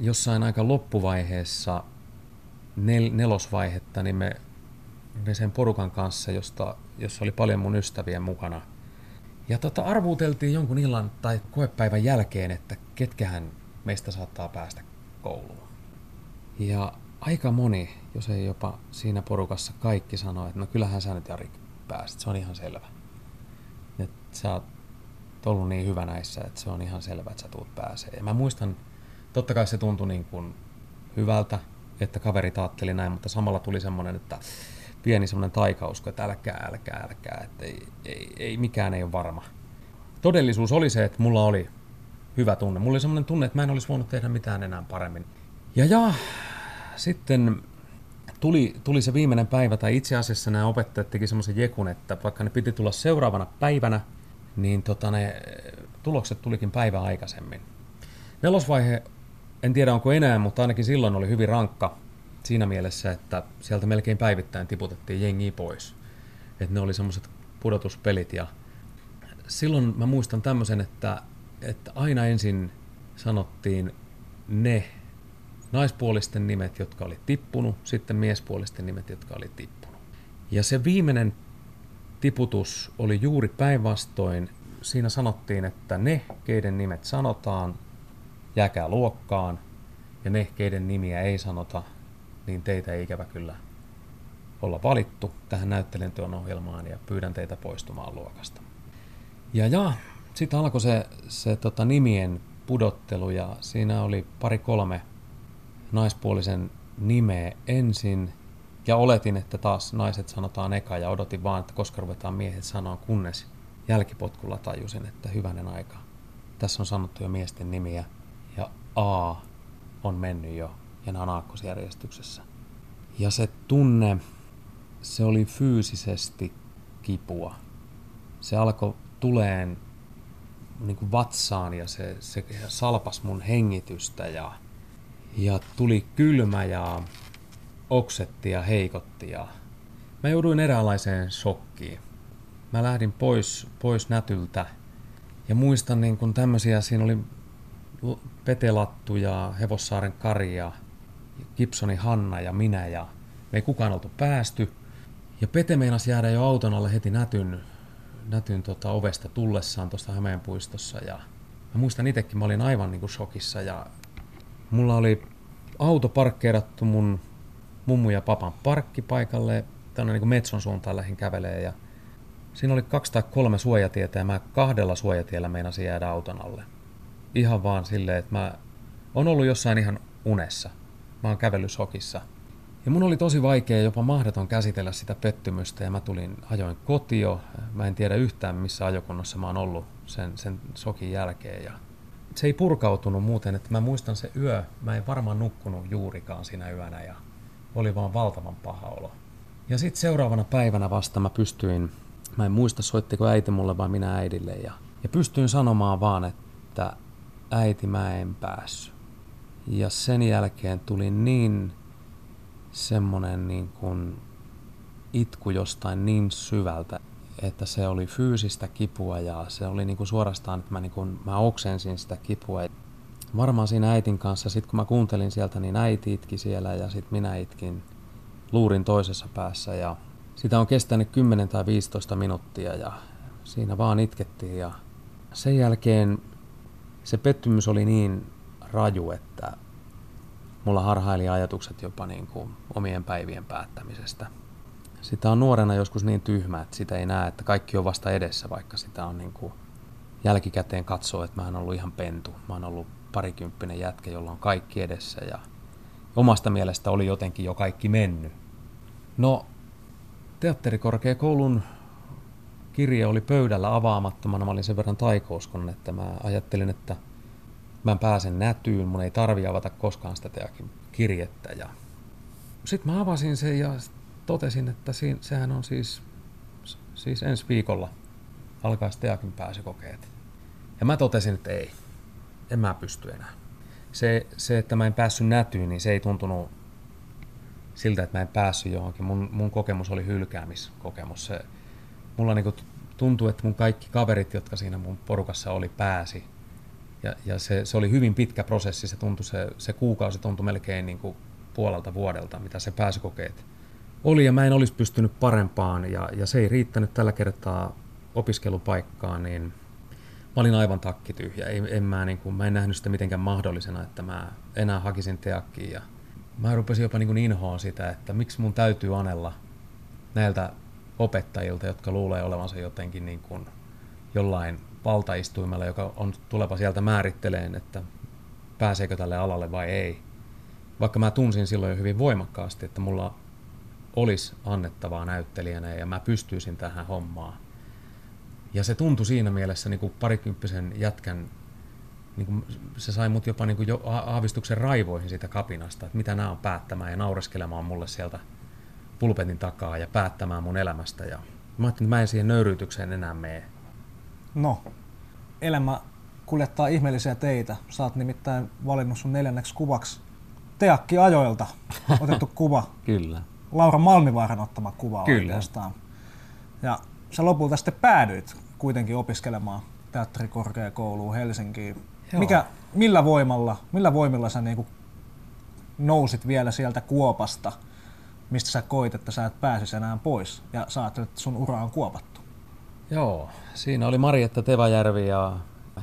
jossain aika loppuvaiheessa nel, nelosvaihetta, niin me, me sen porukan kanssa, josta, jossa oli paljon mun ystäviä mukana – ja tota, arvuuteltiin jonkun illan tai koepäivän jälkeen, että ketkähän meistä saattaa päästä kouluun. Ja aika moni, jos ei jopa siinä porukassa kaikki sanoi, että no kyllähän sä nyt Jari pääsit, se on ihan selvä. Että sä oot ollut niin hyvä näissä, että se on ihan selvä, että sä tuut pääsee. Ja mä muistan, totta kai se tuntui niin kuin hyvältä, että kaveri ajatteli näin, mutta samalla tuli semmoinen, että pieni semmoinen taikausko, että älkää, älkää, älkää, että ei, ei, ei, mikään ei ole varma. Todellisuus oli se, että mulla oli hyvä tunne. Mulla oli semmoinen tunne, että mä en olisi voinut tehdä mitään enää paremmin. Ja ja, sitten tuli, tuli se viimeinen päivä, tai itse asiassa nämä opettajat teki semmoisen jekun, että vaikka ne piti tulla seuraavana päivänä, niin tota ne tulokset tulikin päivä aikaisemmin. Nelosvaihe, en tiedä onko enää, mutta ainakin silloin oli hyvin rankka siinä mielessä, että sieltä melkein päivittäin tiputettiin jengi pois. Että ne oli semmoiset pudotuspelit ja silloin mä muistan tämmöisen, että, että aina ensin sanottiin ne naispuolisten nimet, jotka oli tippunut, sitten miespuolisten nimet, jotka oli tippunut. Ja se viimeinen tiputus oli juuri päinvastoin. Siinä sanottiin, että ne, keiden nimet sanotaan, jääkää luokkaan, ja ne, keiden nimiä ei sanota, niin teitä ei ikävä kyllä olla valittu tähän näyttelijän ohjelmaan ja pyydän teitä poistumaan luokasta. Ja, ja sitten alkoi se, se tota, nimien pudottelu ja siinä oli pari kolme naispuolisen nimeä ensin ja oletin, että taas naiset sanotaan eka ja odotin vaan, että koska ruvetaan miehet sanoa, kunnes jälkipotkulla tajusin, että hyvänen aika. Tässä on sanottu jo miesten nimiä ja A on mennyt jo ja nämä on aakkosjärjestyksessä. Ja se tunne, se oli fyysisesti kipua. Se alkoi tuleen niin kuin vatsaan ja se, se salpas mun hengitystä ja, ja tuli kylmä ja oksetti ja heikotti ja mä jouduin eräänlaiseen shokkiin. Mä lähdin pois, pois nätyltä ja muistan niin kuin tämmöisiä, siinä oli Petelattu ja Hevossaaren Kari ja Gibsoni Hanna ja minä ja me ei kukaan oltu päästy. Ja Pete meinasi jäädä jo auton alle heti nätyn, nätyn tota ovesta tullessaan tuosta Hämeenpuistossa. Ja mä muistan itsekin, mä olin aivan niin kuin shokissa ja mulla oli auto parkkeerattu mun mummu ja papan parkkipaikalle. Tänne niin Metson suuntaan lähin kävelee ja siinä oli kaksi tai kolme suojatietä ja mä kahdella suojatiellä meinasin jäädä auton alle. Ihan vaan silleen, että mä on ollut jossain ihan unessa. Mä oon kävellyt shokissa. Ja mun oli tosi vaikea, jopa mahdoton käsitellä sitä pettymystä ja mä tulin, ajoin kotio. Mä en tiedä yhtään missä ajokunnossa mä oon ollut sen, sen sokin jälkeen. Ja se ei purkautunut muuten, että mä muistan se yö, mä en varmaan nukkunut juurikaan siinä yönä ja oli vaan valtavan paha olo. Ja sitten seuraavana päivänä vasta mä pystyin, mä en muista soittiko äiti mulle vai minä äidille ja, ja pystyin sanomaan vaan, että äiti mä en päässyt. Ja sen jälkeen tuli niin semmonen niin kuin itku jostain niin syvältä, että se oli fyysistä kipua ja se oli niin kuin suorastaan, että mä, niin kuin, mä oksensin sitä kipua. Varmaan siinä äitin kanssa, sitten kun mä kuuntelin sieltä, niin äiti itki siellä ja sitten minä itkin luurin toisessa päässä ja sitä on kestänyt 10 tai 15 minuuttia ja siinä vaan itkettiin ja sen jälkeen se pettymys oli niin raju, että mulla harhaili ajatukset jopa niin kuin omien päivien päättämisestä. Sitä on nuorena joskus niin tyhmä, että sitä ei näe, että kaikki on vasta edessä, vaikka sitä on niin kuin jälkikäteen katsoo, että mä oon ollut ihan pentu. Mä oon ollut parikymppinen jätkä, jolla on kaikki edessä ja omasta mielestä oli jotenkin jo kaikki mennyt. No, teatterikorkeakoulun kirja oli pöydällä avaamattomana. Mä olin sen verran taikouskon, että mä ajattelin, että mä pääsen nätyyn, mun ei tarvi avata koskaan sitä teakin kirjettä. Ja... Sitten mä avasin sen ja totesin, että sehän on siis, siis ensi viikolla alkaa teakin pääsykokeet. Ja mä totesin, että ei, en mä pysty enää. Se, se, että mä en päässyt nätyyn, niin se ei tuntunut siltä, että mä en päässyt johonkin. Mun, mun kokemus oli hylkäämiskokemus. Se, mulla niinku tuntui, että mun kaikki kaverit, jotka siinä mun porukassa oli, pääsi. Ja, ja se, se oli hyvin pitkä prosessi, se, tuntui, se, se kuukausi tuntui melkein niin kuin puolelta vuodelta, mitä se pääsykokeet oli, ja mä en olisi pystynyt parempaan, ja, ja se ei riittänyt tällä kertaa opiskelupaikkaan, niin mä olin aivan takkityhjä. Ei, en mä, niin kuin, mä en nähnyt sitä mitenkään mahdollisena, että mä enää hakisin teakkiin, ja mä rupesin jopa niin kuin inhoa sitä, että miksi mun täytyy anella näiltä opettajilta, jotka luulee olevansa jotenkin niin kuin jollain valtaistuimella, joka on tuleva sieltä määritteleen, että pääseekö tälle alalle vai ei. Vaikka mä tunsin silloin jo hyvin voimakkaasti, että mulla olisi annettavaa näyttelijänä ja mä pystyisin tähän hommaan. Ja se tuntui siinä mielessä niin kuin parikymppisen jätkän, niin kuin se sai mut jopa niin kuin jo aavistuksen raivoihin siitä kapinasta, että mitä nämä on päättämään ja naureskelemaan mulle sieltä pulpetin takaa ja päättämään mun elämästä. Ja mä ajattelin, että mä en siihen nöyryytykseen enää mene. No, elämä kuljettaa ihmeellisiä teitä. Sä oot nimittäin valinnut sun neljänneksi kuvaksi Teakki ajoilta otettu kuva. Kyllä. Laura Malmivaaran ottama kuva Kyllä. oikeastaan. Ja sä lopulta sitten päädyit kuitenkin opiskelemaan teatterikorkeakouluun Helsinkiin. Joo. Mikä, millä voimalla, millä voimilla sä niin nousit vielä sieltä kuopasta – mistä sä koit, että sä et pääsisi enää pois ja sä ajattelet, että sun ura on kuopattu? Joo, siinä oli Marietta Tevajärvi ja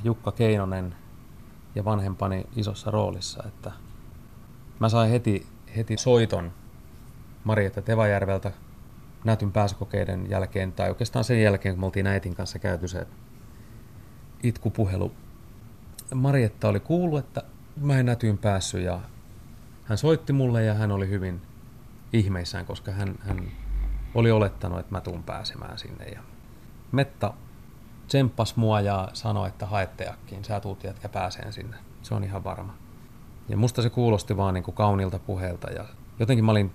Jukka Keinonen ja vanhempani isossa roolissa, että mä sain heti, heti soiton Marietta Tevajärveltä näytyn pääsykokeiden jälkeen, tai oikeastaan sen jälkeen, kun me oltiin äitin kanssa käyty se itkupuhelu. Marietta oli kuullut, että mä en nätyyn päässyt ja hän soitti mulle ja hän oli hyvin ihmeissään, koska hän, hän oli olettanut, että mä tuun pääsemään sinne. Ja Metta tsemppas mua ja sanoi, että haetteakkiin, sä tuut jätkä pääseen sinne. Se on ihan varma. Ja musta se kuulosti vaan niin kuin kauniilta puheelta ja jotenkin mä olin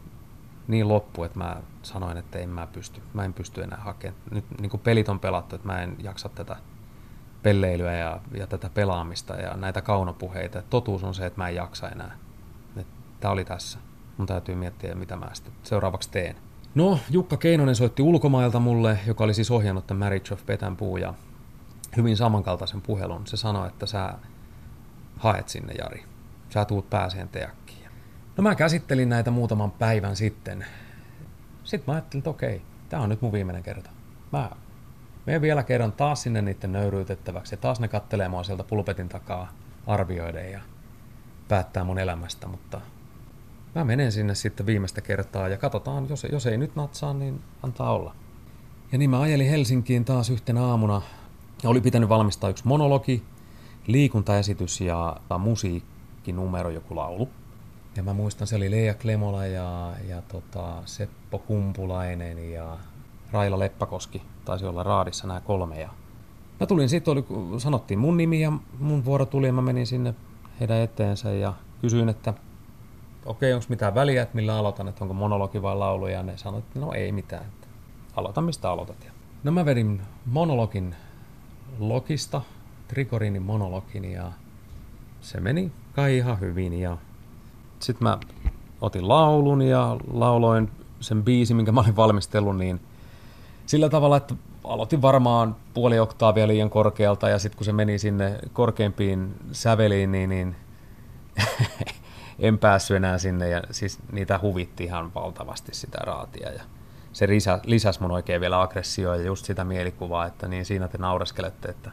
niin loppu, että mä sanoin, että en mä pysty, mä en pysty enää hakemaan. Nyt niin kuin pelit on pelattu, että mä en jaksa tätä pelleilyä ja, ja tätä pelaamista ja näitä kaunopuheita. Totuus on se, että mä en jaksa enää. Tämä oli tässä. Mun täytyy miettiä, mitä mä sitten seuraavaksi teen. No, Jukka Keinonen soitti ulkomailta mulle, joka oli siis ohjannut tämän Marriage of Petänpuu ja hyvin samankaltaisen puhelun. Se sanoi, että sä haet sinne, Jari. Sä tuut pääseen. No mä käsittelin näitä muutaman päivän sitten. Sitten mä ajattelin, että okei, tää on nyt mun viimeinen kerta. Mä menen vielä kerran taas sinne niiden nöyryytettäväksi ja taas ne kattelee mua sieltä pulpetin takaa arvioiden ja päättää mun elämästä, mutta mä menen sinne sitten viimeistä kertaa ja katsotaan, jos, jos ei nyt natsaa, niin antaa olla. Ja niin mä ajelin Helsinkiin taas yhtenä aamuna. Ja oli pitänyt valmistaa yksi monologi, liikuntaesitys ja musiikkinumero, joku laulu. Ja mä muistan, se oli Leija Klemola ja, ja tota, Seppo Kumpulainen ja Raila Leppäkoski. Taisi olla raadissa nämä kolme. Ja mä tulin sitten, oli, sanottiin mun nimi ja mun vuoro tuli ja mä menin sinne heidän eteensä ja kysyin, että okei, okay, onko mitään väliä, että millä aloitan, että onko monologi vai laulu, ja ne sanoivat, että no ei mitään, että aloita mistä aloitat. No mä vedin monologin Lokista, Trikorinin monologin, ja se meni kai ihan hyvin, ja sitten mä otin laulun ja lauloin sen biisi, minkä mä olin valmistellut, niin sillä tavalla, että aloitin varmaan puoli oktaavia liian korkealta ja sitten kun se meni sinne korkeimpiin säveliin, niin, niin en päässyt enää sinne ja siis niitä huvitti ihan valtavasti sitä raatia ja se lisä, lisäsi mun oikein vielä aggressioa ja just sitä mielikuvaa, että niin siinä te naureskelette, että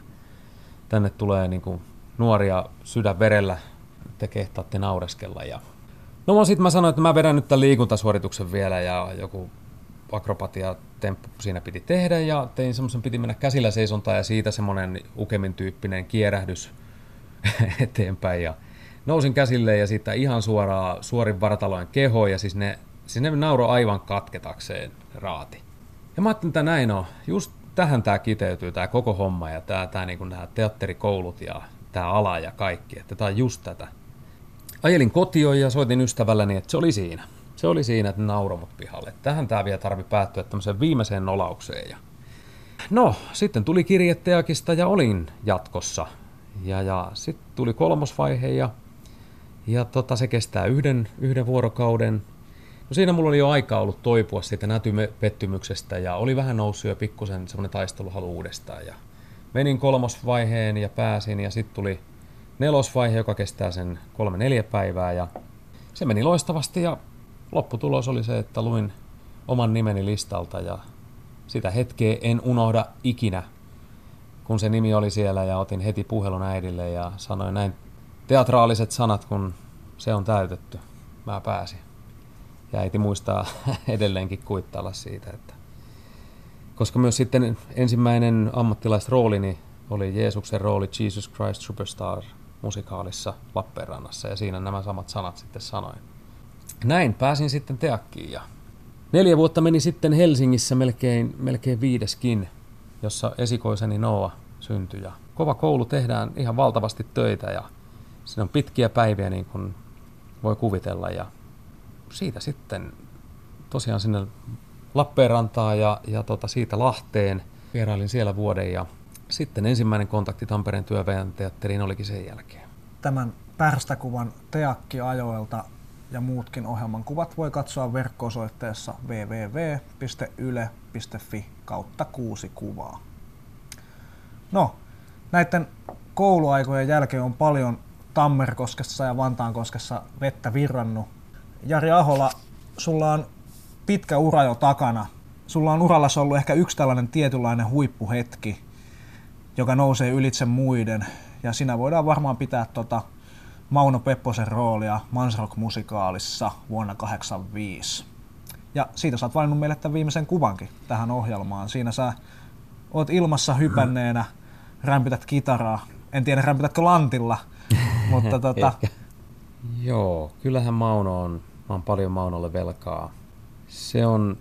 tänne tulee niin kuin nuoria sydän verellä, te kehtaatte naureskella ja No sitten mä sanoin, että mä vedän nyt tämän liikuntasuorituksen vielä ja joku akrobatia temppu siinä piti tehdä ja tein semmoisen, piti mennä käsillä seisontaan ja siitä semmoinen ukemin tyyppinen kierähdys eteenpäin ja nousin käsille ja siitä ihan suoraan suorin vartalojen keho ja siis ne, siis ne nauro aivan katketakseen raati. Ja mä ajattelin, että näin on. Just tähän tämä kiteytyy, tämä koko homma ja tämä, tämä niin nämä teatterikoulut ja tämä ala ja kaikki, että tämä on just tätä. Ajelin kotioon ja soitin ystävälleni, että se oli siinä. Se oli siinä, että nauro mut pihalle. Tähän tämä vielä tarvi päättyä tämmöiseen viimeiseen nolaukseen. Ja... No, sitten tuli kirjetteakista ja olin jatkossa. Ja, ja sitten tuli kolmosvaihe ja ja tota, se kestää yhden, yhden vuorokauden. No siinä mulla oli jo aikaa ollut toipua siitä nätypettymyksestä ja oli vähän noussut jo pikkusen semmoinen taisteluhalu uudestaan. Ja menin kolmosvaiheen ja pääsin ja sitten tuli nelosvaihe, joka kestää sen kolme neljä päivää ja se meni loistavasti ja lopputulos oli se, että luin oman nimeni listalta ja sitä hetkeä en unohda ikinä, kun se nimi oli siellä ja otin heti puhelun äidille ja sanoin näin teatraaliset sanat, kun se on täytetty. Mä pääsin. Ja äiti muistaa edelleenkin kuittailla siitä, että koska myös sitten ensimmäinen ammattilaisroolini oli Jeesuksen rooli Jesus Christ Superstar musikaalissa Lappeenrannassa ja siinä nämä samat sanat sitten sanoin. Näin pääsin sitten teakkiin ja neljä vuotta meni sitten Helsingissä melkein, melkein viideskin, jossa esikoiseni Noa syntyi ja kova koulu tehdään ihan valtavasti töitä ja Siinä on pitkiä päiviä niin kuin voi kuvitella ja siitä sitten tosiaan sinne Lappeenrantaan ja, ja tota siitä Lahteen. Vierailin siellä vuoden ja sitten ensimmäinen kontakti Tampereen työväen teatteriin olikin sen jälkeen. Tämän pärstäkuvan teakkiajoilta ja muutkin ohjelman kuvat voi katsoa verkko-osoitteessa www.yle.fi kautta kuusi kuvaa. No, näiden kouluaikojen jälkeen on paljon Tammerkoskessa ja Vantaankoskessa vettä virrannut. Jari Ahola, sulla on pitkä ura jo takana. Sulla on uralla ollut ehkä yksi tällainen tietynlainen huippuhetki, joka nousee ylitse muiden. Ja siinä voidaan varmaan pitää tota Mauno Pepposen roolia Mansrock-musikaalissa vuonna 1985. Ja siitä sä oot valinnut meille tämän viimeisen kuvankin tähän ohjelmaan. Siinä sä oot ilmassa hypänneenä, rämpytät kitaraa. En tiedä, rämpytätkö lantilla, mutta tota... Joo, kyllähän Mauno on, mä oon paljon Maunolle velkaa. Se on,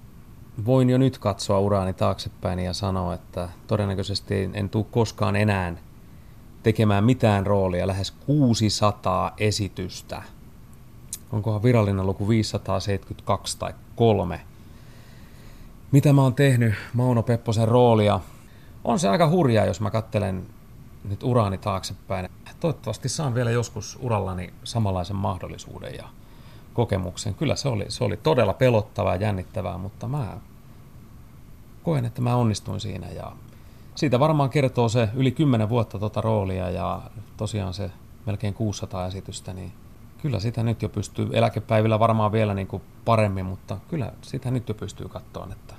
voin jo nyt katsoa uraani taaksepäin ja sanoa, että todennäköisesti en tule koskaan enää tekemään mitään roolia, lähes 600 esitystä. Onkohan virallinen luku 572 tai 23. Mitä mä oon tehnyt Mauno Pepposen roolia? On se aika hurjaa, jos mä kattelen nyt uraani taaksepäin. Toivottavasti saan vielä joskus urallani samanlaisen mahdollisuuden ja kokemuksen. Kyllä se oli, se oli todella pelottavaa ja jännittävää, mutta mä koen, että mä onnistuin siinä ja siitä varmaan kertoo se yli 10 vuotta tuota roolia ja tosiaan se melkein 600 esitystä, niin kyllä sitä nyt jo pystyy, eläkepäivillä varmaan vielä niin kuin paremmin, mutta kyllä sitä nyt jo pystyy katsoa, että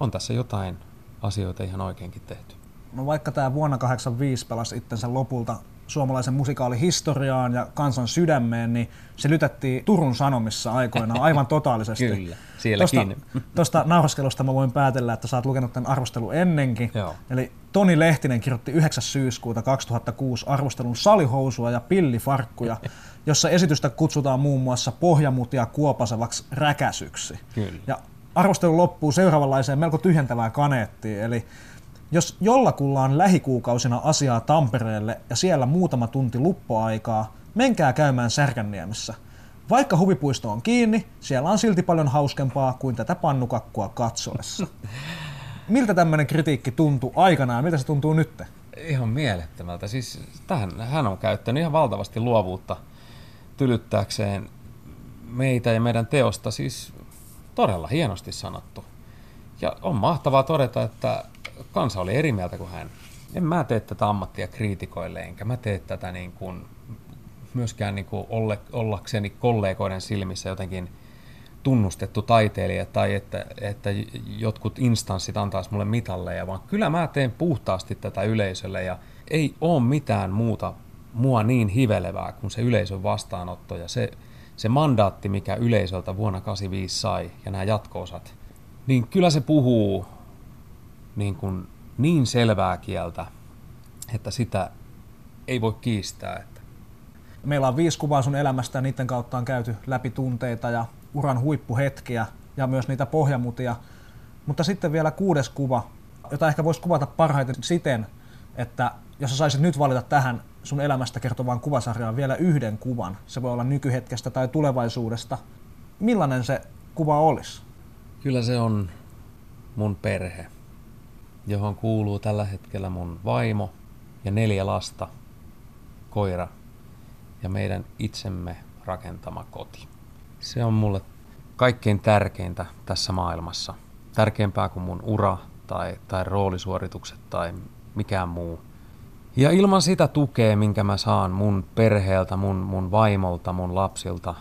on tässä jotain asioita ihan oikeinkin tehty. No vaikka tämä vuonna 85 pelasi itsensä lopulta suomalaisen musikaalihistoriaan ja kansan sydämeen, niin se lytättiin Turun Sanomissa aikoinaan aivan totaalisesti. Kyllä, sielläkin. Tuosta nauraskelusta mä voin päätellä, että sä oot lukenut tämän arvostelun ennenkin. Joo. Eli Toni Lehtinen kirjoitti 9. syyskuuta 2006 arvostelun salihousua ja pillifarkkuja, jossa esitystä kutsutaan muun muassa pohjamutia kuopasevaksi räkäsyksi. Kyllä. Ja arvostelu loppuu seuraavanlaiseen melko tyhjentävään kaneettiin, eli jos jollakulla on lähikuukausina asiaa Tampereelle ja siellä muutama tunti luppoaikaa, menkää käymään Särkänniemessä. Vaikka huvipuisto on kiinni, siellä on silti paljon hauskempaa kuin tätä pannukakkua katsoessa. Miltä tämmöinen kritiikki tuntuu aikanaan, miltä se tuntuu nyt? Ihan mielettömältä. Siis tähän, hän on käyttänyt ihan valtavasti luovuutta tylyttääkseen meitä ja meidän teosta. Siis todella hienosti sanottu. Ja on mahtavaa todeta, että kansa oli eri mieltä kuin hän. En mä tee tätä ammattia kriitikoille, enkä mä tee tätä niin kuin, myöskään niin kuin olle, ollakseni kollegoiden silmissä jotenkin tunnustettu taiteilija tai että, että jotkut instanssit antaisi mulle mitalleja, vaan kyllä mä teen puhtaasti tätä yleisölle ja ei ole mitään muuta mua niin hivelevää kuin se yleisön vastaanotto ja se, se mandaatti, mikä yleisöltä vuonna 85 sai ja nämä jatkoosat, niin kyllä se puhuu niin, kuin niin selvää kieltä, että sitä ei voi kiistää. Että. Meillä on viisi kuvaa sun elämästä ja niiden kautta on käyty läpi tunteita ja uran huippuhetkiä ja myös niitä pohjamutia. Mutta sitten vielä kuudes kuva, jota ehkä voisi kuvata parhaiten siten, että jos sä saisit nyt valita tähän sun elämästä kertovaan kuvasarjaan vielä yhden kuvan, se voi olla nykyhetkestä tai tulevaisuudesta, millainen se kuva olisi? Kyllä se on mun perhe johon kuuluu tällä hetkellä mun vaimo ja neljä lasta, koira ja meidän itsemme rakentama koti. Se on mulle kaikkein tärkeintä tässä maailmassa. Tärkeämpää kuin mun ura tai, tai roolisuoritukset tai mikään muu. Ja ilman sitä tukea, minkä mä saan mun perheeltä, mun, mun vaimolta, mun lapsilta,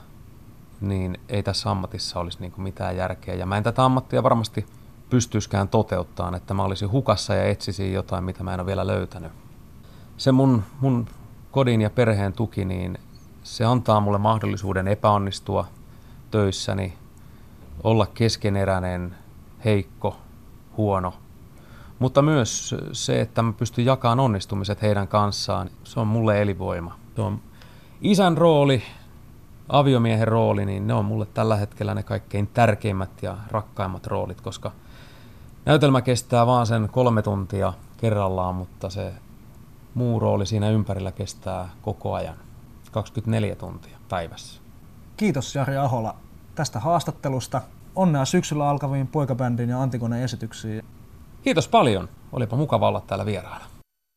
niin ei tässä ammatissa olisi niin mitään järkeä. Ja mä en tätä ammattia varmasti pystyisikään toteuttamaan, että mä olisin hukassa ja etsisin jotain, mitä mä en ole vielä löytänyt. Se mun, mun kodin ja perheen tuki, niin se antaa mulle mahdollisuuden epäonnistua töissäni, olla keskeneräinen, heikko, huono. Mutta myös se, että mä pystyn jakamaan onnistumiset heidän kanssaan, se on mulle elinvoima. Se on isän rooli, aviomiehen rooli, niin ne on mulle tällä hetkellä ne kaikkein tärkeimmät ja rakkaimmat roolit, koska – näytelmä kestää vaan sen kolme tuntia kerrallaan, mutta se muu rooli siinä ympärillä kestää koko ajan, 24 tuntia päivässä. Kiitos Jari Ahola tästä haastattelusta. Onnea syksyllä alkaviin poikabändin ja Antikoneen esityksiin. Kiitos paljon. Olipa mukava olla täällä vieraana.